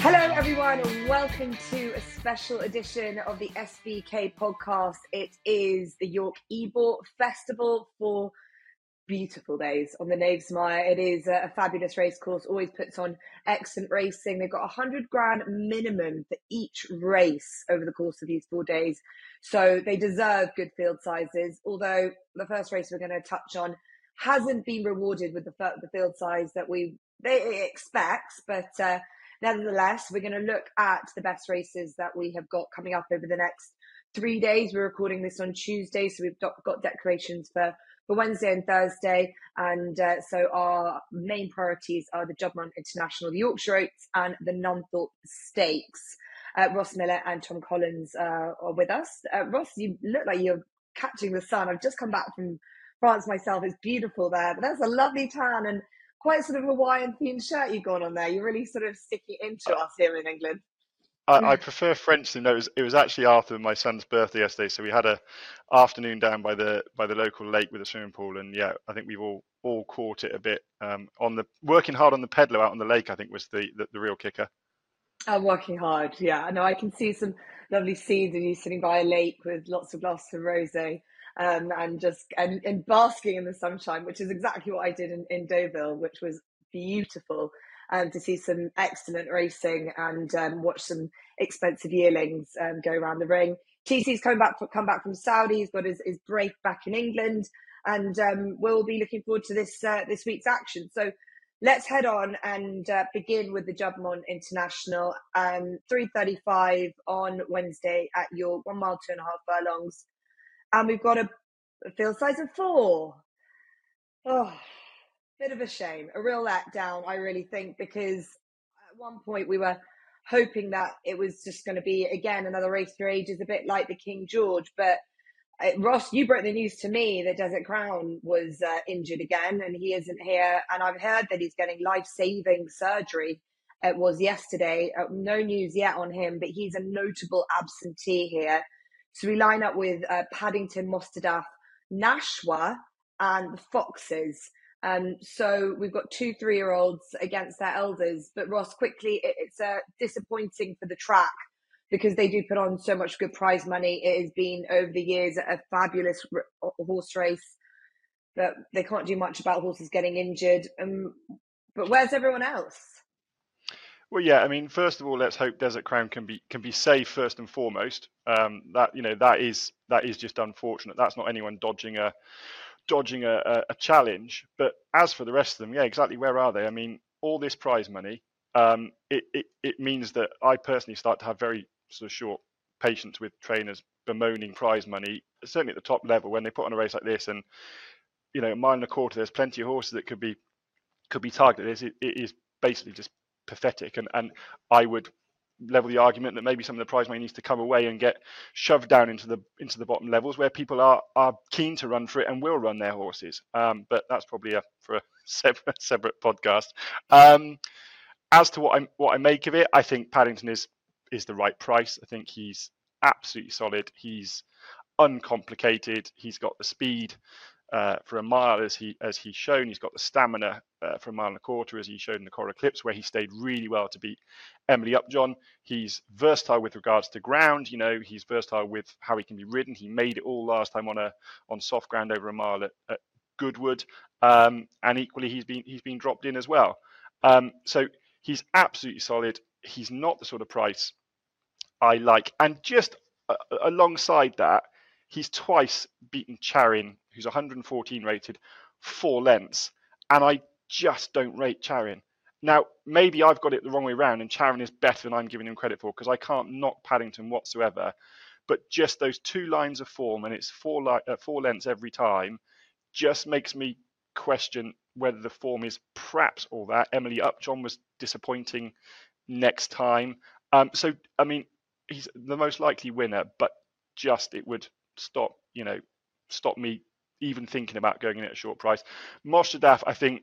Hello, everyone, welcome to a special edition of the SBK podcast. It is the York Ebor Festival for beautiful days on the Knavesmire. It is a, fabulous race course, always puts on excellent racing. They've got a hundred grand minimum for each race over the course of these four days. So they deserve good field sizes. Although the first race we're going to touch on hasn't been rewarded with the, the field size that we they expects, but uh, nevertheless, we're going to look at the best races that we have got coming up over the next three days. We're recording this on Tuesday, so we've got declarations for for Wednesday and Thursday. And uh, so our main priorities are the Juddmonte International, the Yorkshire Oaks, and the Nunthorpe Stakes. Uh, Ross Miller and Tom Collins uh, are with us. Uh, Ross, you look like you're catching the sun. I've just come back from France myself. It's beautiful there, but that's a lovely town and quite sort of a Hawaiian themed shirt you've got on there. You're really sort of sticking into us here in England. I, I, prefer French than those. It was actually after my son's birthday yesterday, so we had a afternoon down by the by the local lake with a swimming pool, and yeah, I think we've all all caught it a bit um, on the working hard on the pedalo out on the lake. I think was the the, the real kicker. I'm working hard. Yeah, I know. I can see some lovely scenes of you sitting by a lake with lots of glasses of rosé. Um, and just and, and basking in the sunshine, which is exactly what I did in, in Deauville, which was beautiful um, to see some excellent racing and um, watch some expensive yearlings um, go around the ring. TC's come back come back from Saudi. He's got his, his break back in England, and um, we'll be looking forward to this uh, this week's action. So let's head on and uh, begin with the Juddmonte International. Um, 3.35 on Wednesday at York, one mile, two and a half furlongs. And we've got a, a field size of four. Oh, bit of a shame, a real letdown, I really think, because at one point we were hoping that it was just going to be again another race for ages, a bit like the King George. But uh, Ross, you broke the news to me that Desert Crown was uh, injured again and he isn't here. And I've heard that he's getting life saving surgery. It was yesterday. Uh, no news yet on him, but he's a notable absentee here. So we line up with uh, Paddington, Mostahdaf, Nashwa, and the Foxes. Um, so we've got two three year olds against their elders. But Ross, quickly, it, it's uh, disappointing for the track because they do put on so much good prize money. It has been over the years a fabulous r- horse race, but they can't do much about horses getting injured. Um, but where's everyone else? Well, yeah, I mean, first of all, let's hope Desert Crown can be can be safe first and foremost. Um, that you know that is that is just unfortunate. That's not anyone dodging a dodging a, a, a, challenge. But as for the rest of them, yeah, exactly. Where are they? I mean, all this prize money, um, it, it, it means that I personally start to have very sort of short patience with trainers bemoaning prize money, certainly at the top level when they put on a race like this and you know, a mile and a quarter, there's plenty of horses that could be could be targeted. It, it is basically just pathetic, and and I would level the argument that maybe some of the prize money needs to come away and get shoved down into the into the bottom levels where people are are keen to run for it and will run their horses. Um, but that's probably a for a separate separate podcast. Um, as to what I what I make of it, I think Paddington is is the right price. I think he's absolutely solid. He's uncomplicated. He's got the speed uh, for a mile as he as he's shown. He's got the stamina uh, for a mile and a quarter as he showed in the Coral Eclipse, where he stayed really well to beat Emily Upjohn. He's versatile with regards to ground. You know, he's versatile with how he can be ridden. He made it all last time on a on soft ground over a mile at, at Goodwood, um, and equally he's been he's been dropped in as well. Um, so he's absolutely solid. He's not the sort of price I like, and just uh, alongside that he's twice beaten Charin, who's 114 rated, four lengths, and I just don't rate Charin. Now, maybe I've got it the wrong way around, and Charin is better than I'm giving him credit for because I can't knock Paddington whatsoever. But just those two lines of form, and it's four li- uh, four lengths every time, just makes me question whether the form is perhaps all that. Emily Upjohn was disappointing next time. Um, so, I mean, he's the most likely winner, but just it would stop, you know, stop me even thinking about going in at a short price. Mostahdaf, I think,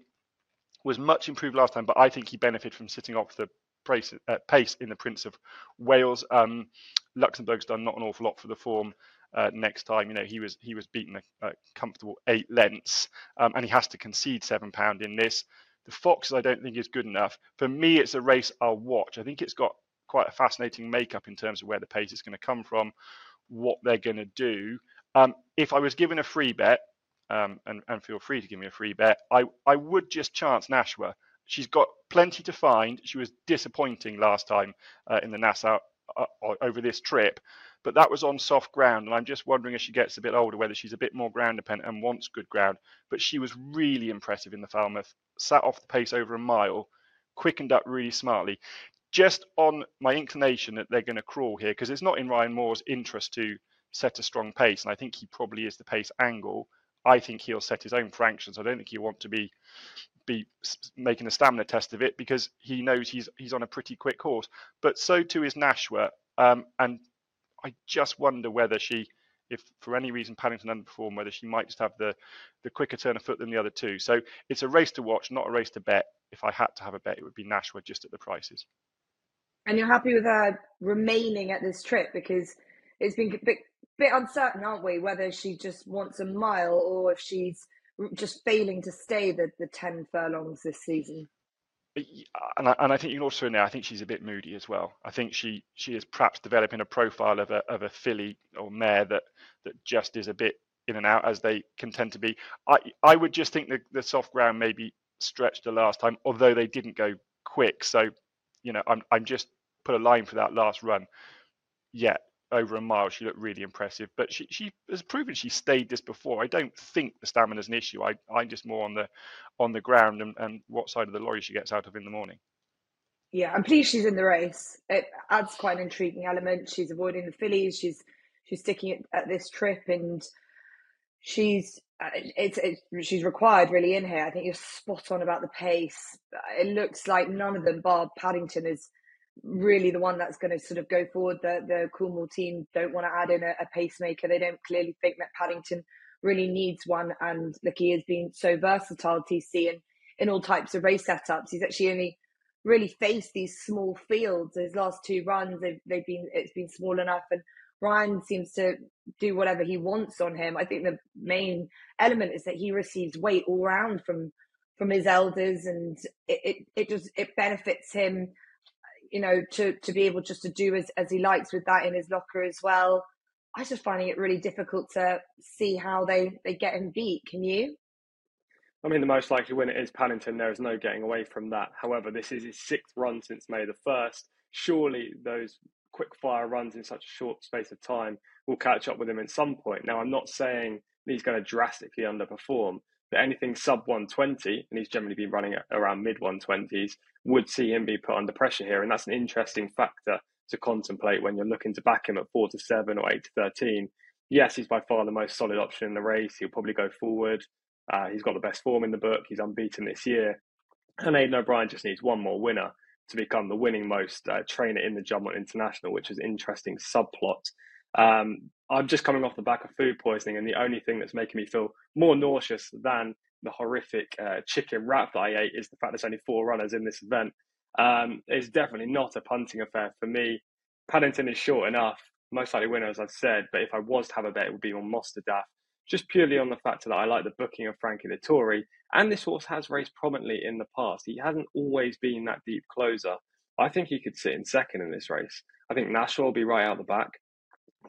was much improved last time, but I think he benefited from sitting off the pace, uh, pace in the Prince of Wales. Um, Luxembourg's done not an awful lot for the form. Uh, next time, you know, he was he was beaten a, a comfortable eight lengths, um, and he has to concede seven pound in this. The Fox, I don't think is good enough. For me, it's a race I'll watch. I think it's got quite a fascinating makeup in terms of where the pace is going to come from, what they're going to do. Um, if I was given a free bet, um, and, and feel free to give me a free bet, I, I would just chance Nashwa. She's got plenty to find. She was disappointing last time uh, in the Nassau uh, over this trip, but that was on soft ground. And I'm just wondering as she gets a bit older whether she's a bit more ground dependent and wants good ground. But she was really impressive in the Falmouth, sat off the pace over a mile, quickened up really smartly. Just on my inclination that they're going to crawl here, because it's not in Ryan Moore's interest to set a strong pace. And I think he probably is the pace angle. I think he'll set his own fractions. I don't think he'll want to be be making a stamina test of it because he knows he's he's on a pretty quick horse. But so too is Nashwa, um, and I just wonder whether she, if for any reason Paddington underperformed, whether she might just have the the quicker turn of foot than the other two. So it's a race to watch, not a race to bet. If I had to have a bet, it would be Nashwa just at the prices. And you're happy with her remaining at this trip because it's been a bit, bit uncertain, aren't we? Whether she just wants a mile or if she's just failing to stay the, the 10 furlongs this season. And I, and I think you can also know I think she's a bit moody as well. I think she she is perhaps developing a profile of a of a filly or mare that that just is a bit in and out as they can tend to be. I I would just think the, the soft ground maybe stretched the last time, although they didn't go quick. So, you know, I'm I'm just put a line for that last run. Yeah, over a mile, she looked really impressive. But she, she has proven she stayed this before. I don't think the stamina is an issue. I, I'm just more on the on the ground and, and what side of the lorry she gets out of in the morning. Yeah, I'm pleased she's in the race. It adds quite an intriguing element. She's avoiding the fillies. She's she's sticking at, this trip, and she's uh, it's, it's she's required really in here. I think you're spot on about the pace. It looks like none of them, bar Paddington, is really the one that's going to sort of go forward. The the Coolmore team don't want to add in a, a, pacemaker. They don't clearly think that Paddington really needs one. And he has been so versatile, TC, and in all types of race setups. He's actually only really faced these small fields. His last two runs, they've, they've been it's been small enough, and Ryan seems to do whatever he wants on him. I think the main element is that he receives weight all round from from his elders, and it it, it just it benefits him you know, to to be able just to do as, as he likes with that in his locker as well. I was just finding it really difficult to see how they, they get him beat. Can you? I mean, the most likely winner is Paddington. There is no getting away from that. However, this is his sixth run since May the 1st. Surely those quick fire runs in such a short space of time will catch up with him at some point. Now, I'm not saying he's going to drastically underperform, but anything sub 120, and he's generally been running around mid 120s, would see him be put under pressure here. And that's an interesting factor to contemplate when you're looking to back him at 4 to 7 or 8 to 13. Yes, he's by far the most solid option in the race. He'll probably go forward. Uh, he's got the best form in the book. He's unbeaten this year. And Aidan O'Brien just needs one more winner to become the winning most uh, trainer in the Juddmonte International, which is interesting subplot. Um, I'm just coming off the back of food poisoning, and the only thing that's making me feel more nauseous than the horrific uh, chicken wrap that I ate is the fact there's only four runners in this event. Um, it's definitely not a punting affair for me. Paddington is short enough, most likely winner, as I've said, but if I was to have a bet, it would be on Mostahdaf, just purely on the fact that I like the booking of Frankie Dettori. And this horse has raced prominently in the past. He hasn't always been that deep closer. I think he could sit in second in this race. I think Nashwa will be right out the back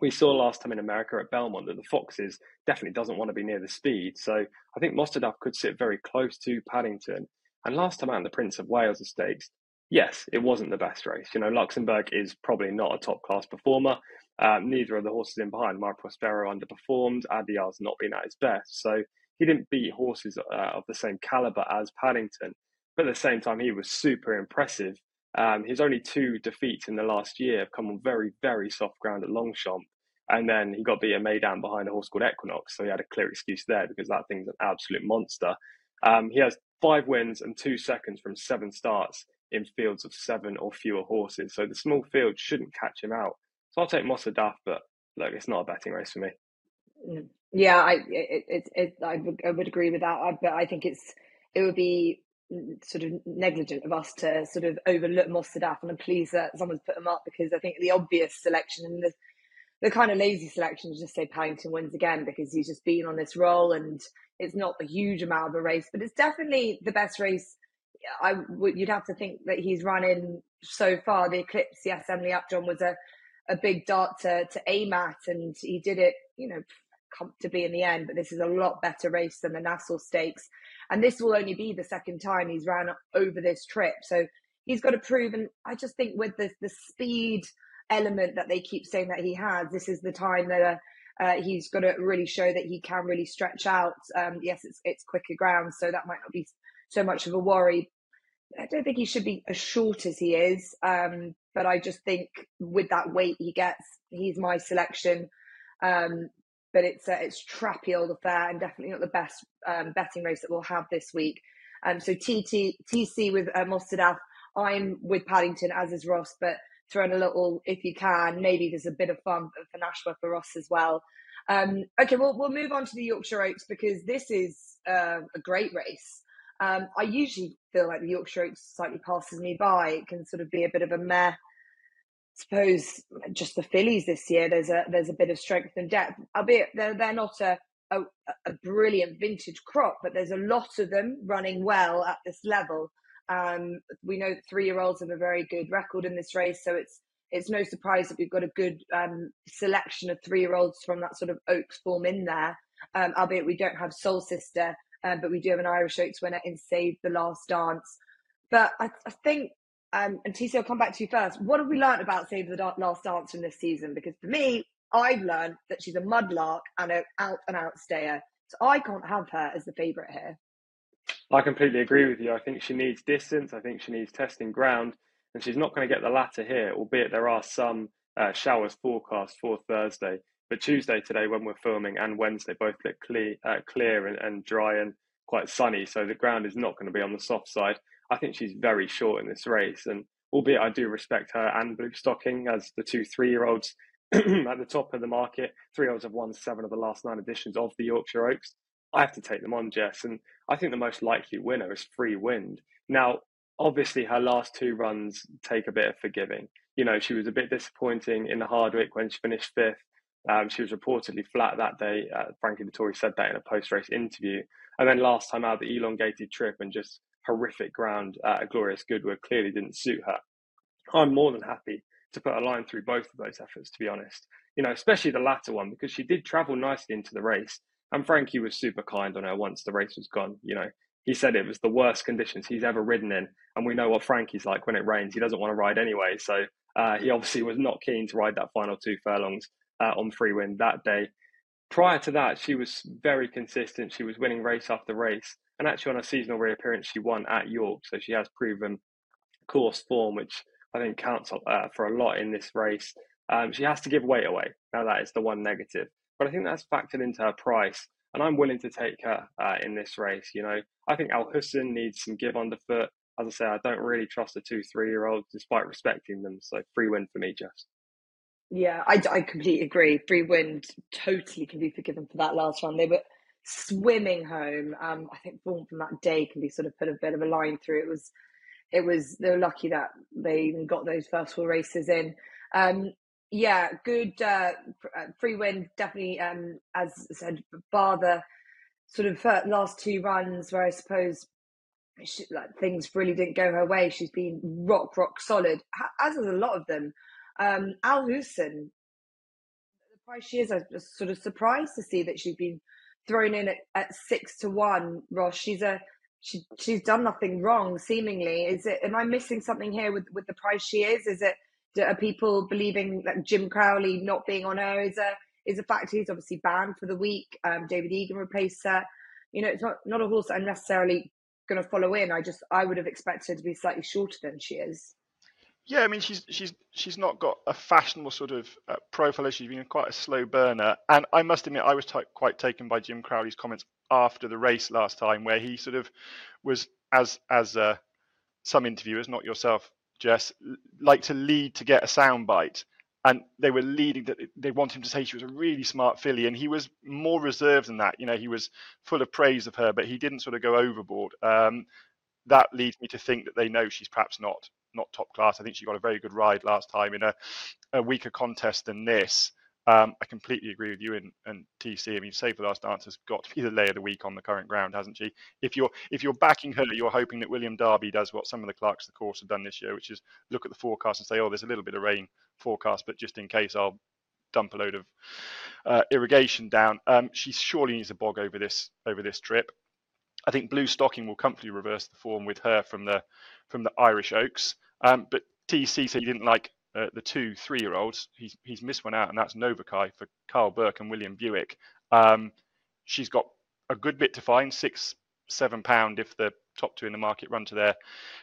we saw last time in America at Belmont that the Foxes definitely doesn't want to be near the speed. So I think Mostahdaf could sit very close to Paddington. And last time out in the Prince of Wales Stakes, yes, it wasn't the best race. You know, Luxembourg is probably not a top class performer. Um, neither of the horses in behind, My Prospero underperformed. Adayar's not been at his best. So he didn't beat horses uh, of the same caliber as Paddington. But at the same time, he was super impressive um, his only two defeats in the last year have come on very, very soft ground at Longchamp. And then he got beaten Meydan behind a horse called Equinox. So he had a clear excuse there because that thing's an absolute monster. Um, he has five wins and two seconds from seven starts in fields of seven or fewer horses. So the small field shouldn't catch him out. So I'll take Mostahdaf, but look, it's not a betting race for me. Mm. Yeah, I it, it, it would, I would agree with that. I, but I think it's it would be sort of negligent of us to sort of overlook Mostahdaf and I'm pleased that someone's put him up because I think the obvious selection and the the kind of lazy selection is just say Paddington wins again because he's just been on this roll and it's not a huge amount of a race, but it's definitely the best race I would you'd have to think that he's running so far. The Eclipse, yes, Emily Upjohn was a a big dart to to aim at, and he did it, you know, comfortably in the end. But this is a lot better race than the Nassau Stakes, and this will only be the second time he's ran over this trip. So he's got to prove. And I just think with the the speed element that they keep saying that he has, this is the time that. Uh, uh, he's got to really show that he can really stretch out. Um, yes, it's it's quicker ground, so that might not be so much of a worry. I don't think he should be as short as he is, um, but I just think with that weight he gets, he's my selection. Um, but it's uh, it's trappy old affair and definitely not the best um, betting race that we'll have this week. Um, so TT, TC with uh, Mostahdaf, I'm with Paddington as is Ross, but throwing a little if you can. Maybe there's a bit of fun for Nashwa for Ross as well. Um, okay, well we'll move on to the Yorkshire Oaks because this is uh, a great race. Um, I usually feel like the Yorkshire Oaks slightly passes me by. It can sort of be a bit of a meh. Suppose just the fillies this year. There's a there's a bit of strength and depth, albeit they're they're not a a, a brilliant vintage crop, but there's a lot of them running well at this level. Um, we know three year olds have a very good record in this race, so it's it's no surprise that we've got a good um, selection of three year olds from that sort of Oaks form in there. Um, albeit we don't have Soul Sister um, but we do have an Irish Oaks winner in Save the Last Dance. But I, I think, um, and TC, I'll come back to you first. What have we learned about Save the Last Dance from this season? Because for me, I've learned that she's a mudlark and an out and out stayer. So I can't have her as the favourite here. I completely agree with you. I think she needs distance. I think she needs testing ground, and she's not going to get the latter here. Albeit there are some uh, showers forecast for Thursday. But Tuesday today, when we're filming, and Wednesday, both look clear, uh, clear and, and dry and quite sunny. So the ground is not going to be on the soft side. I think she's very short in this race, and albeit I do respect her and Blue Stocking as the two three-year-olds at the top of the market. Three-year-olds have won seven of the last nine editions of the Yorkshire Oaks. I have to take them on, Jess, and I think the most likely winner is Free Wind. Now, obviously, her last two runs take a bit of forgiving. You know, she was a bit disappointing in the Hardwicke when she finished fifth. Um, she was reportedly flat that day. Uh, Frankie Dettori said that in a post race interview. And then last time out, the elongated trip and just horrific ground at a Glorious Goodwood clearly didn't suit her. I'm more than happy to put a line through both of those efforts, to be honest. You know, especially the latter one, because she did travel nicely into the race. And Frankie was super kind on her once the race was gone. You know, he said it was the worst conditions he's ever ridden in. And we know what Frankie's like when it rains. He doesn't want to ride anyway. So uh, he obviously was not keen to ride that final two furlongs uh, on Free Wind that day. Prior to that, she was very consistent. She was winning race after race. And actually, on a seasonal reappearance, she won at York. So she has proven course form, which I think counts uh, for a lot in this race. Um, she has to give weight away. Now, that is the one negative. But I think that's factored into her price. And I'm willing to take her uh, in this race. You know, I think Al Husn needs some give underfoot. As I say, I don't really trust the two three year olds despite respecting them. So, Free Wind for me, just. Yeah, I, I completely agree. Free wind totally can be forgiven for that last run. They were swimming home. Um, I think form from that day can be sort of put a bit of a line through. It was, it was. They were lucky that they even got those first four races in. Um, yeah, good uh, uh free wind definitely. Um, as I said, bar the sort of last two runs where I suppose she, like things really didn't go her way. She's been rock rock solid, as is a lot of them. Um, Al Husn, the price she is, I was sort of surprised to see that she's been thrown in at, at six to one. Ross, she's a she she's done nothing wrong. Seemingly, is it? Am I missing something here with with the price she is? Is it? Are people believing that Jim Crowley not being on her is a is a factor? He's obviously banned for the week. Um, David Egan replaced her. You know, it's not not a horse I'm necessarily going to follow in. I just I would have expected her to be slightly shorter than she is. Yeah, I mean she's she's she's not got a fashionable sort of uh, profile. She's been quite a slow burner, and I must admit I was t- quite taken by Jim Crowley's comments after the race last time, where he sort of was as as uh, some interviewers, not yourself, Jess, like to lead to get a soundbite, and they were leading that they want him to say she was a really smart filly, and he was more reserved than that. You know, he was full of praise of her, but he didn't sort of go overboard. Um, that leads me to think that they know she's perhaps not not top class. I think she got a very good ride last time in a, a weaker contest than this. Um, I completely agree with you and, and TC. I mean, Save the Last Dance has got to be the lay of the week on the current ground, hasn't she? If you're if you're backing her, you're hoping that William Derby does what some of the clerks of the course have done this year, which is look at the forecast and say, oh, there's a little bit of rain forecast, but just in case, I'll dump a load of uh, irrigation down. Um, she surely needs a bog over this over this trip. I think Blue Stocking will comfortably reverse the form with her from the from the Irish Oaks. Um, but TC said he didn't like uh, the two three-year-olds. He's he's missed one out, and that's Novakai for Karl Burke and William Buick. Um, she's got a good bit to find, six seven pound if the top two in the market run to their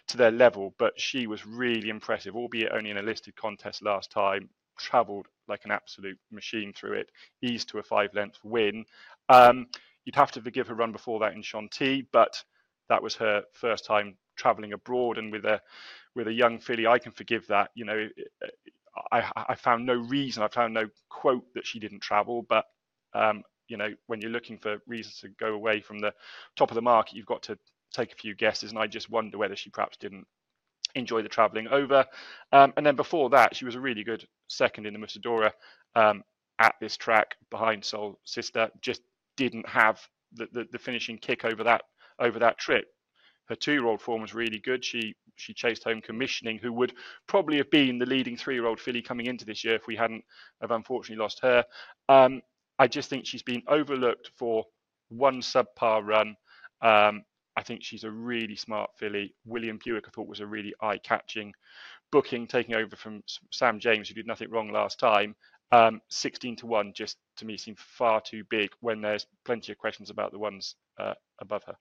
to their level. But she was really impressive, albeit only in a listed contest last time. Travelled like an absolute machine through it, eased to a five-length win. Um, you'd have to forgive her run before that in Chantilly, but that was her first time travelling abroad and with a with a young filly, I can forgive that. You know, I, I found no reason, I found no quote that she didn't travel, but um, you know, when you're looking for reasons to go away from the top of the market, you've got to take a few guesses, and I just wonder whether she perhaps didn't enjoy the travelling over. Um, and then before that, she was a really good second in the Musidora um, at this track behind Soul Sister. Just didn't have the, the, the finishing kick over that over that trip. Her two-year-old form was really good. She she chased home commissioning, who would probably have been the leading three-year-old filly coming into this year if we hadn't have unfortunately lost her. Um, I just think she's been overlooked for one subpar run. Um, I think she's a really smart filly. William Buick, I thought, was a really eye-catching booking, taking over from Sam James, who did nothing wrong last time. Um, 16 to 1 just to me seemed far too big when there's plenty of questions about the ones uh, above her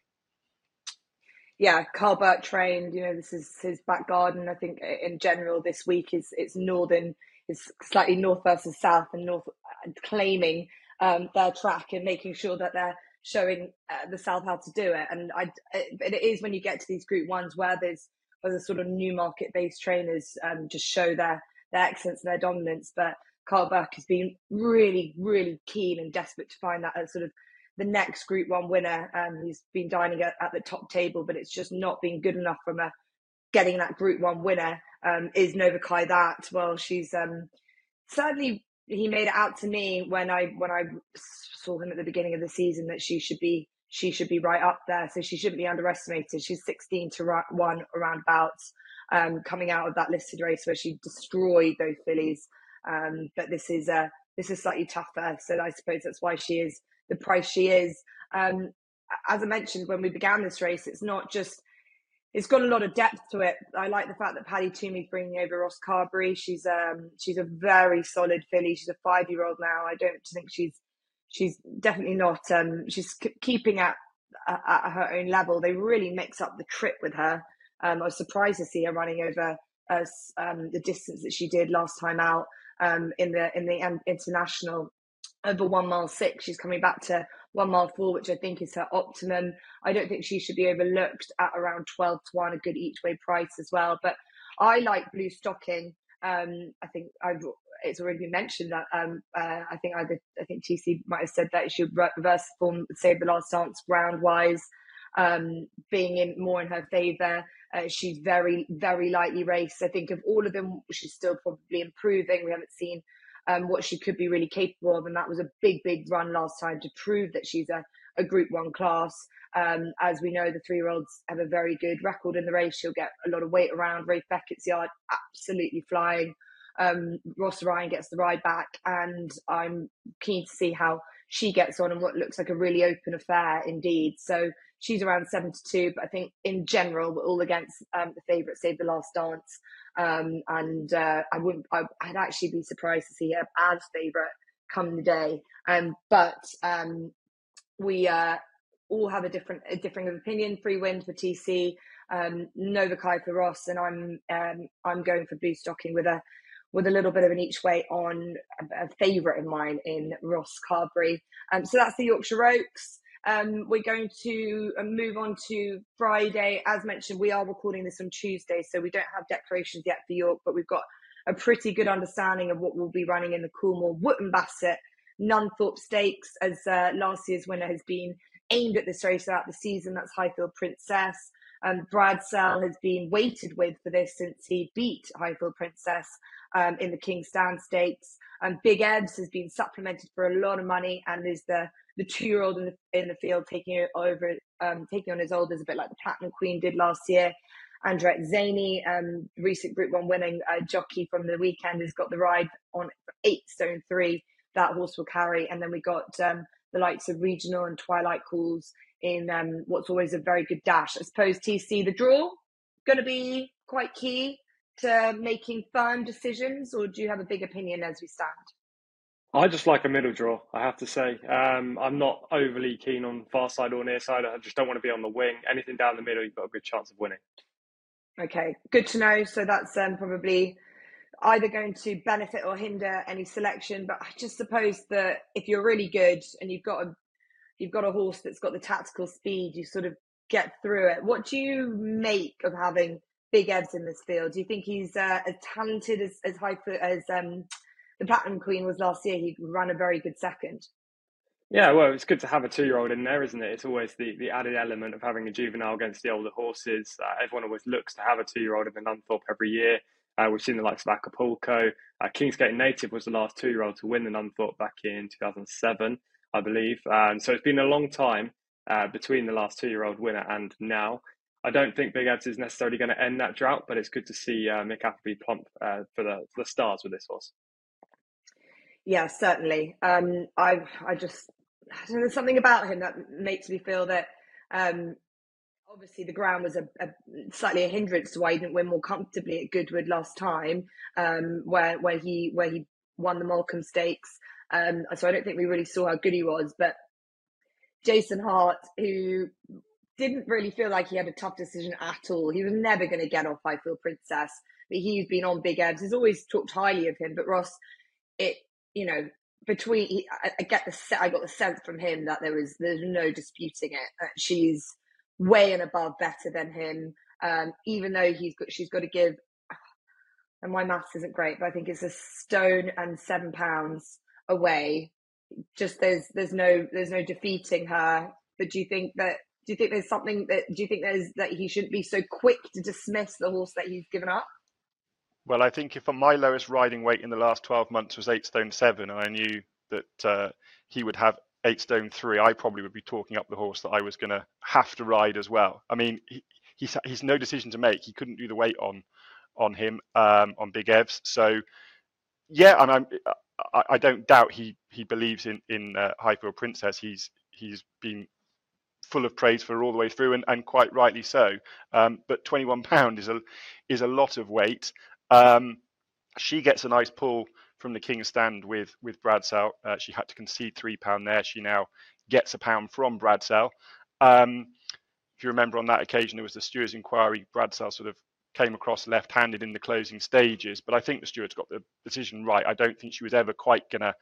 yeah, Karl Burke trained. You know, this is his back garden. I think in general this week is it's northern, it's slightly north versus south, and north claiming um, their track and making sure that they're showing uh, the south how to do it. And I, it is when you get to these Group Ones where there's where the sort of Newmarket based trainers um, just show their their excellence and their dominance. But Karl Burke has been really, really keen and desperate to find that as sort of the next Group One winner. Um, he's been dining at, at, the top table, but it's just not been good enough from a getting that Group One winner. Um, is Novakai that? Well, she's um, certainly he made it out to me when I when I saw him at the beginning of the season that she should be she should be right up there. So she shouldn't be underestimated. She's 16 to one around um, coming out of that listed race where she destroyed those fillies. Um, but this is uh, this is slightly tougher. So I suppose that's why she is the price she is. Um, as I mentioned when we began this race, it's not just it's got a lot of depth to it. I like the fact that Paddy Twomey's bringing over Ross Carberry. She's um she's a very solid filly. She's a five year old now. I don't think she's she's definitely not um she's keeping at, at her own level. They really mix up the trip with her. Um, I was surprised to see her running over as um, the distance that she did last time out um, in the in the international over one mile six. She's coming back to one mile four, which I think is her optimum. I don't think she should be overlooked at around 12 to 1, a good each way price as well. But I like Blue Stocking. Um, I think I've it's already been mentioned that um, uh, I think either I think TC might have said that she would reverse form, save the last dance ground wise, um, being in more in her favour. Uh, she's very very lightly raced. I think of all of them, she's still probably improving. We haven't seen um, what she could be really capable of. And that was a big, big run last time to prove that she's a, a Group One class. Um, as we know, the three year olds have a very good record in the race. She'll get a lot of weight around. Ralph Beckett's yard, absolutely flying. Um, Rossa Ryan gets the ride back, and I'm keen to see how she gets on and what looks like a really open affair indeed. So she's around 72, but I think in general we're all against um, the favourite, Save the Last Dance. Um, and uh, I wouldn't, I, would actually be surprised to see her as favourite come the day. Um, but um, we uh, all have a different, a differing of opinion. Free wind for TC, um, Novakai for Ross, and I'm, um, I'm going for Blue Stocking with a, with a little bit of an each way on a, a favourite of mine in Ross Carberry. Um, so that's the Yorkshire Oaks. Um, we're going to uh, move on to Friday. As mentioned, we are recording this on Tuesday, so we don't have declarations yet for York, but we've got a pretty good understanding of what will be running in the Coolmore Wootton Bassett Nunthorpe Stakes, as uh, last year's winner has been aimed at this race throughout the season. That's Highfield Princess. Um, Bradsell has been weighted with for this since he beat Highfield Princess um, in the King's Stand Stakes. And Big Evs has been supplemented for a lot of money and is the the two year old in the, in the field taking it over, um, taking on his olders a bit like the Platinum Queen did last year. Andrea Atzeni, um, recent Group One winning uh, jockey from the weekend, has got the ride on eight stone three. That horse will carry, and then we got um, the likes of Regional and Twilight Calls in um, what's always a very good dash. I suppose TC the draw going to be quite key to making firm decisions, or do you have a big opinion as we stand? I just like a middle draw, I have to say. Um, I'm not overly keen on far side or near side. I just don't want to be on the wing. Anything down the middle, you've got a good chance of winning. Okay, good to know. So that's um, probably either going to benefit or hinder any selection. But I just suppose that if you're really good and you've got a you've got a horse that's got the tactical speed, you sort of get through it. What do you make of having Big Evs in this field? Do you think he's uh, as talented as as high as um, the Platinum Queen was last year? He ran a very good second. Yeah, well, it's good to have a two-year-old in there, isn't it? It's always the, the added element of having a juvenile against the older horses. Uh, everyone always looks to have a two-year-old in the Nunthorpe every year. Uh, we've seen the likes of Acapulco. Uh, Kingsgate Native was the last two-year-old to win the Nunthorpe back in 2007, I believe. And so it's been a long time uh, between the last two-year-old winner and now. I don't think Big Evs is necessarily going to end that drought, but it's good to see uh, Mick Appleby plump uh, for the for the stars with this horse. Yeah, certainly. Um, I I just there's something about him that makes me feel that um, obviously the ground was a, a, slightly a hindrance to why he didn't win more comfortably at Goodwood last time, um, where where he where he won the Molecombe Stakes. Um, so I don't think we really saw how good he was. But Jason Hart, who didn't really feel like he had a tough decision at all, he was never going to get off Highfield Princess. But he's been on Big Evs. He's always talked highly of him. But Ross, it you know between I, I get the I got the sense from him that there was there's no disputing it that she's way and above better than him. Um, even though he's got she's got to give and my maths isn't great, but I think it's a stone and seven pounds away. Just there's there's no there's no defeating her. But do you think that do you think there's something that do you think there's that he shouldn't be so quick to dismiss the horse that he's given up? Well, I think if my lowest riding weight in the last 12 months was eight stone seven, and I knew that uh, he would have eight stone three, I probably would be talking up the horse that I was going to have to ride as well. I mean, he, he's he's no decision to make. He couldn't do the weight on on him um, on Big Evs. So yeah, I'm I, I don't doubt he he believes in in uh, Highfield Princess. He's he's been full of praise for all the way through, and, and quite rightly so. Um, but 21 pound is a is a lot of weight. Um, she gets a nice pull from the King's Stand with with Bradsell. Uh, she had to concede three pound there. She now gets a pound from Bradsell. Um, if you remember on that occasion, there was the stewards' inquiry. Bradsell sort of came across left-handed in the closing stages, but I think the stewards got the decision right. I don't think she was ever quite gonna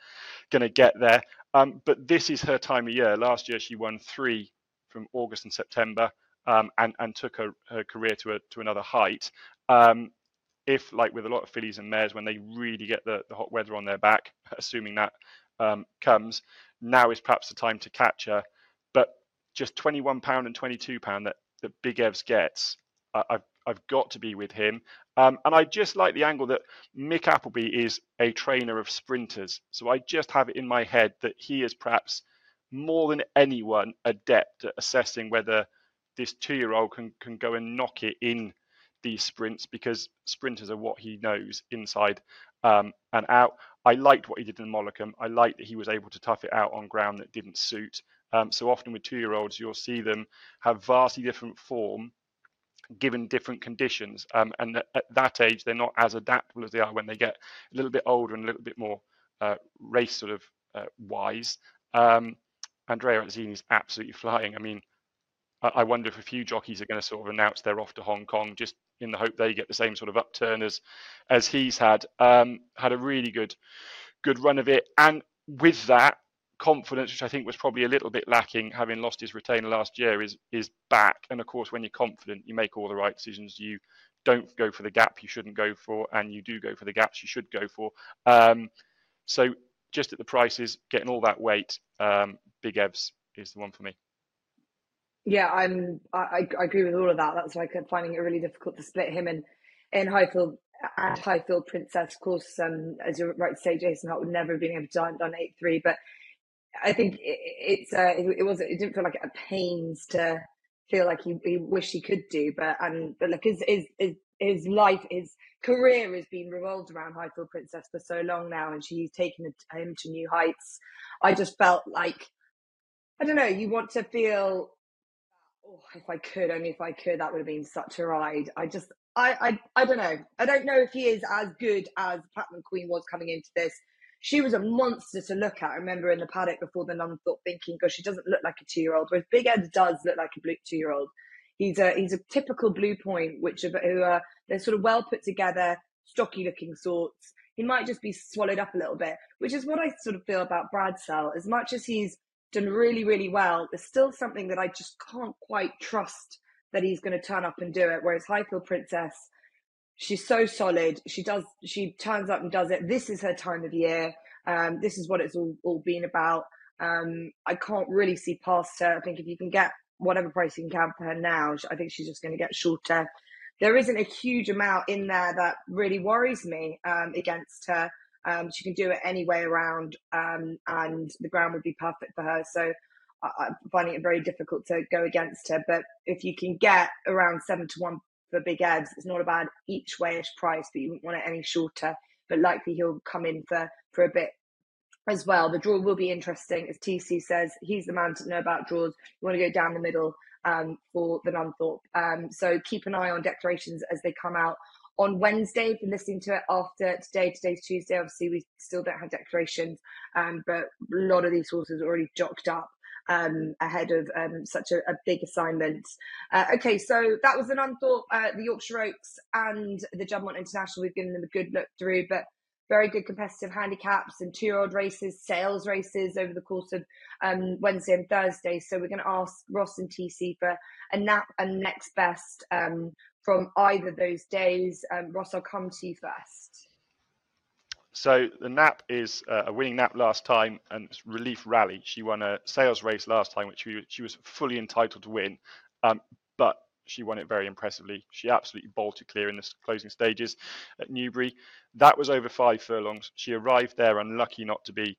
gonna get there. Um, but this is her time of year. Last year she won three from August and September, um, and and took her, her career to a to another height. Um, if, like with a lot of fillies and mares, when they really get the, the hot weather on their back, assuming that um, comes, now is perhaps the time to catch her. But just £21 and £22 that, that Big Evs gets, I, I've, I've got to be with him. Um, and I just like the angle that Mick Appleby is a trainer of sprinters. So I just have it in my head that he is perhaps more than anyone adept at assessing whether this two year old can, can go and knock it in these sprints because sprinters are what he knows inside um, and out. I liked what he did in Molecombe. I liked that he was able to tough it out on ground that didn't suit. Um, so often with two-year-olds, you'll see them have vastly different form given different conditions. Um, and at that age, they're not as adaptable as they are when they get a little bit older and a little bit more uh, race sort of uh, wise. Um, Andrea Atzeni is absolutely flying. I mean, I wonder if a few jockeys are going to sort of announce they're off to Hong Kong just in the hope they get the same sort of upturn as as he's had. Um, had a really good good run of it, and with that confidence, which I think was probably a little bit lacking, having lost his retainer last year, is is back. And of course, when you're confident, you make all the right decisions. You don't go for the gap you shouldn't go for, and you do go for the gaps you should go for. Um, so just at the prices, getting all that weight, um, Big Evs is the one for me. Yeah, I'm. I, I agree with all of that. That's why I'm finding it really difficult to split him and in Highfield and Highfield Princess. Of course, um, as you're right to say, Jason Hart would never have been able to done, done eight three, but I think it, it's uh, it, it wasn't. It didn't feel like a pains to feel like he, he wished he could do, but and but look, his his his, his life, his career has been revolved around Highfield Princess for so long now, and she's taken him to new heights. I just felt like I don't know. You want to feel oh, if I could, only if I could, that would have been such a ride. I just, I, I, I don't know. I don't know if he is as good as Platinum Queen was coming into this. She was a monster to look at. I remember in the paddock before the Nunthorpe thinking, gosh, she doesn't look like a two year old. Whereas Big Evs does look like a blue two year old. He's a he's a typical blue point, which are, who are they're sort of well put together, stocky looking sorts. He might just be swallowed up a little bit, which is what I sort of feel about Bradsell. As much as he's done really, really well. There's still something that I just can't quite trust that he's going to turn up and do it. Whereas Highfield Princess, she's so solid. She does, she turns up and does it. This is her time of year. Um, this is what it's all, all been about. Um, I can't really see past her. I think if you can get whatever price you can get for her now, I think she's just going to get shorter. There isn't a huge amount in there that really worries me um, against her. Um, she can do it any way around, um, and the ground would be perfect for her. So I, am finding it very difficult to go against her. But if you can get around seven to one for Big Evs, it's not a bad each wayish price, but you wouldn't want it any shorter. But likely he'll come in for for a bit as well. The draw will be interesting, as TC says. He's the man to know about draws. You want to go down the middle um, for the Nunthorpe. Um, so keep an eye on declarations as they come out on Wednesday. You're listening to it after today, today's Tuesday. Obviously, we still don't have declarations, um, but a lot of these horses are already jocked up um, ahead of um, such a, a, big assignment. Uh, okay, so that was an Nunthorpe, uh, the Yorkshire Oaks, and the Juddmonte International. We've given them a good look through, but very good competitive handicaps and two-year-old races, sales races over the course of um, Wednesday and Thursday. So we're going to ask Ross and TC for a nap and next best um, from either those days. Um, Ross, I'll come to you first. So the Nap is uh, a winning Nap last time and Relief Rally. She won a sales race last time, which she, she was fully entitled to win, um, but she won it very impressively. She absolutely bolted clear in the closing stages at Newbury. That was over five furlongs. She arrived there unlucky not to be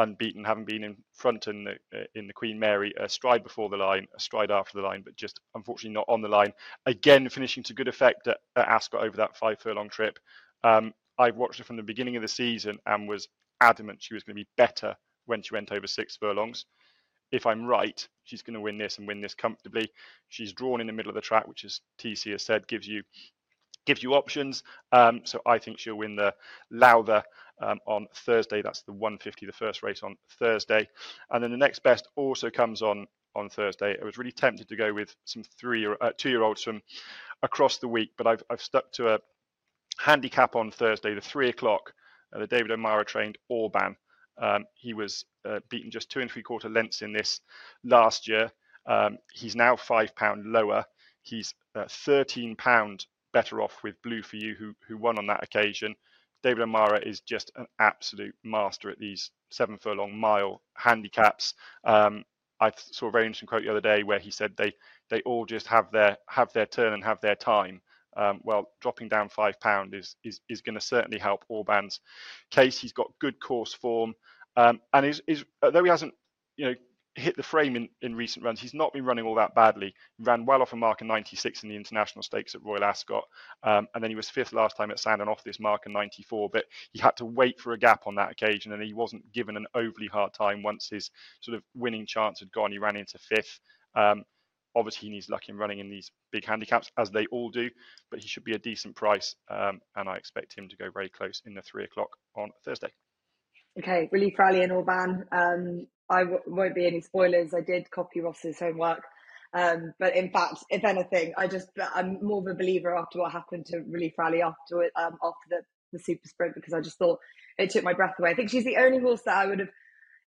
unbeaten, having been in front in the uh, in the Queen Mary, a stride before the line, a stride after the line, but just unfortunately not on the line. Again, finishing to good effect at, at Ascot over that five furlong trip. Um, I've watched her from the beginning of the season and was adamant she was going to be better when she went over six furlongs. If I'm right, she's going to win this and win this comfortably. She's drawn in the middle of the track, which, as TC has said, gives you gives you options. Um, so I think she'll win the Lowther um, on Thursday. That's the 150, the first race on Thursday. And then the next best also comes on on Thursday. I was really tempted to go with some three or uh, two year olds from across the week, but I've, I've stuck to a handicap on Thursday, the three o'clock, uh, the David O'Meara trained Orban. Um, he was uh, beaten just two and three quarter lengths in this last year. Um, he's now five pound lower. He's uh, 13 pound better off with Blue for You, who who won on that occasion. David O'Meara is just an absolute master at these seven furlong mile handicaps. Um, I saw a very interesting quote the other day where he said they they all just have their have their turn and have their time. Um, well, dropping down five pound is is is going to certainly help Orban's case. He's got good course form, um, and is is though he hasn't you know hit the frame in, in recent runs. He's not been running all that badly. He ran well off a mark in 96 in the international stakes at Royal Ascot. Um, and then he was fifth last time at Sandown off this mark in 94. But he had to wait for a gap on that occasion and he wasn't given an overly hard time once his sort of winning chance had gone. He ran into fifth. Um, obviously, he needs luck in running in these big handicaps, as they all do, but he should be a decent price. Um, and I expect him to go very close in the three o'clock on Thursday. Okay, Relief Rally and Orban. Um, I w- won't be any spoilers. I did copy Ross's homework. Um, but in fact, if anything, I just I'm more of a believer after what happened to Relief Rally after um, after the, the super sprint because I just thought it took my breath away. I think she's the only horse that I would have.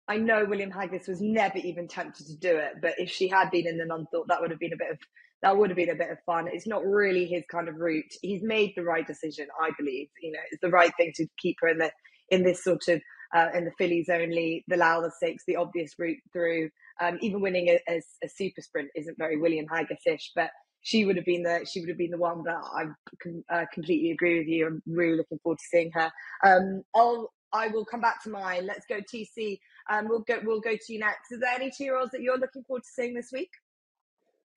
I know William Haggas was never even tempted to do it, but if she had been in the Nunthorpe, that would have been a bit of that would have been a bit of fun. It's not really his kind of route. He's made the right decision, I believe. You know, it's the right thing to keep her in the in this sort of uh, in the fillies only, the Lowther Stakes, the obvious route through. Um, even winning a, a, a, super sprint isn't very William Haggas-ish, but she would have been the she would have been the one. But I uh, completely agree with you. I'm really looking forward to seeing her. Um, I'll I will come back to mine. Let's go TC. Um, we'll go we'll go to you next. Is there any two year olds that you're looking forward to seeing this week?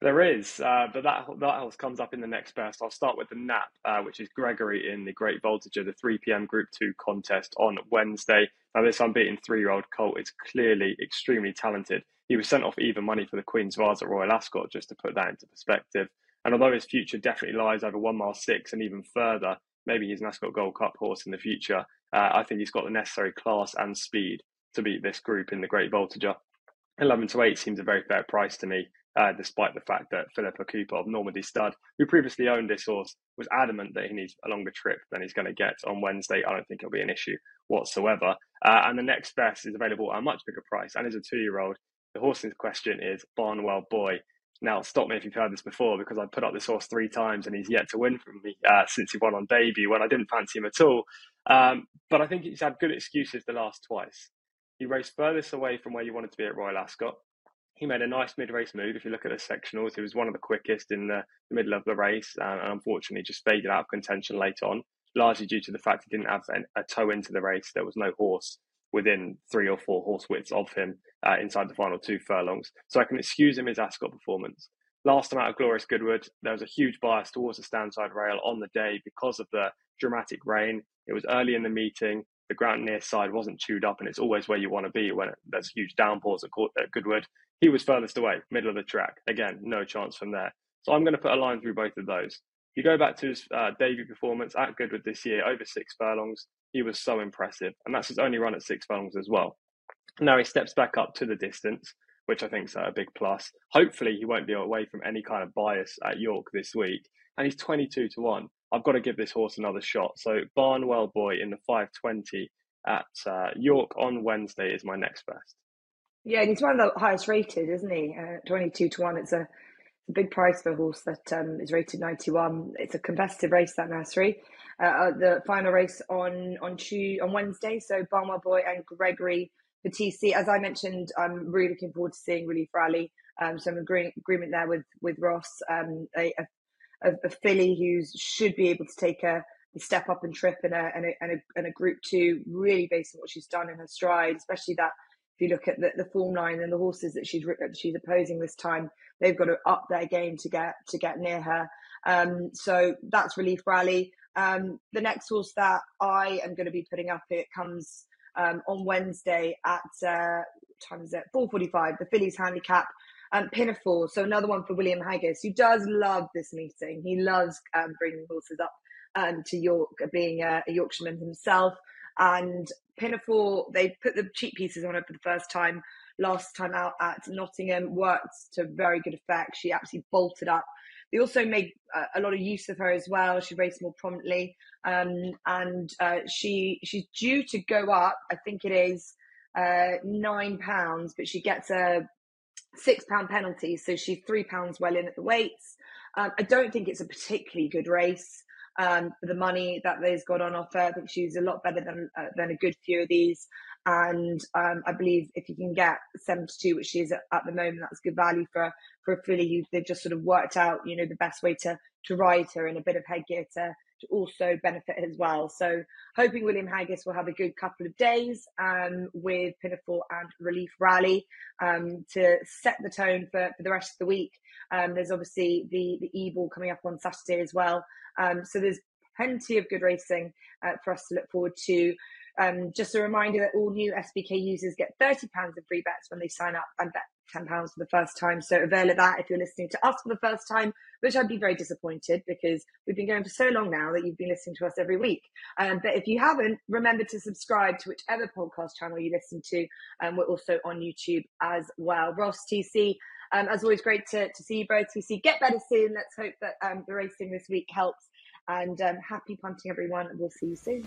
There is, uh, but that that else comes up in the next best. I'll start with the NAP, uh, which is Gregory in the Great Voltigeur, the 3 p.m. Group 2 contest on Wednesday. Now, this unbeaten three year old colt is clearly extremely talented. He was sent off even money for the Queen's Vase at Royal Ascot, just to put that into perspective. And although his future definitely lies over one mile six and even further, maybe he's an Ascot Gold Cup horse in the future. Uh, I think he's got the necessary class and speed to beat this group in the Great Voltigeur. 11 to 8 seems a very fair price to me uh, despite the fact that Philippa Cooper of Normandie Stud, who previously owned this horse, was adamant that he needs a longer trip than he's going to get on Wednesday. I don't think it'll be an issue whatsoever. Uh, and the next best is available at a much bigger price and is a two year old. The horse in question is Barnwell Boy. Now, stop me if you've heard this before because I put up this horse three times and he's yet to win from me uh, since he won on debut when I didn't fancy him at all. Um, but I think he's had good excuses the last twice. He raced furthest away from where you wanted to be at Royal Ascot he made a nice mid-race move. If you look at the sectionals, he was one of the quickest in the, the middle of the race, uh, and unfortunately just faded out of contention late on, largely due to the fact he didn't have a toe into the race. There was no horse within three or four horse widths of him uh, inside the final two furlongs, so I can excuse him his Ascot performance. Last time out of Glorious Goodwood, there was a huge bias towards the standside rail on the day because of the dramatic rain. It was early in the meeting the ground near side wasn't chewed up, and it's always where you want to be when it, there's huge downpours at, Goodwood. He was furthest away, middle of the track. Again, no chance from there. So I'm going to put a line through both of those. You go back to his uh, debut performance at Goodwood this year, over six furlongs, he was so impressive, and that's his only run at six furlongs as well. Now he steps back up to the distance, which I think is a big plus. Hopefully, he won't be away from any kind of bias at York this week, and he's 22 to one. I've got to give this horse another shot. So Barnwell Boy in the 520 at uh, York on Wednesday is my next best. Yeah, and he's one of the highest rated, isn't he? Uh, 22 to 1. It's a, a big price for a horse that um, is rated 91. It's a competitive race, that nursery. Uh, uh the final race on on Tuesday, on Wednesday. So Barnwell Boy and Gregory for TC. As I mentioned, I'm really looking forward to seeing Relief Rally. Um, so I'm agree- agreement there with with Ross. Um, a, a a, filly who should be able to take a, a step up and trip in a, and a, and a, and a group two, really based on what she's done in her stride, especially that if you look at the, the form line and the horses that she's she's opposing this time, they've got to up their game to get to get near her. Um, so that's Relief Rally. Um, the next horse that I am going to be putting up it comes um, on Wednesday at uh, time is it? Four forty-five. The Fillies Handicap um, Pinafore, so another one for William Haggas, who does love this meeting. He loves um, bringing horses up um, to York, being a, a, Yorkshireman himself. And Pinafore, they put the cheekpieces on her for the first time last time out at Nottingham, worked to very good effect. She absolutely bolted up. They also made uh, a lot of use of her as well. She raced more prominently, um, and uh, she she's due to go up. I think it is uh, nine pounds, but she gets a six pound penalty, so she's three pounds well in at the weights. Um, I don't think it's a particularly good race um, for the money that they've got on offer. I think she's a lot better than uh, than a good few of these. And um, I believe if you can get 72, which she is at, at, the moment, that's good value for for a filly who they've just sort of worked out, you know, the best way to to ride her in a bit of headgear to also benefit as well. So hoping William Haggas will have a good couple of days um, with Pinafore and Relief Rally um, to set the tone for, for the rest of the week. Um, there's obviously the the Ebor coming up on Saturday as well. Um, so there's plenty of good racing uh, for us to look forward to. Um, just a reminder that all new SBK users get £30 of free bets when they sign up and bet £10 for the first time. So avail of that if you're listening to us for the first time, which I'd be very disappointed because we've been going for so long now that you've been listening to us every week. Um, but if you haven't, remember to subscribe to whichever podcast channel you listen to. And um, we're also on YouTube as well. Ross TC, um, as always, great to, to see you both. TC, get better soon. Let's hope that um, the racing this week helps. And um, happy punting, everyone. We'll see you soon.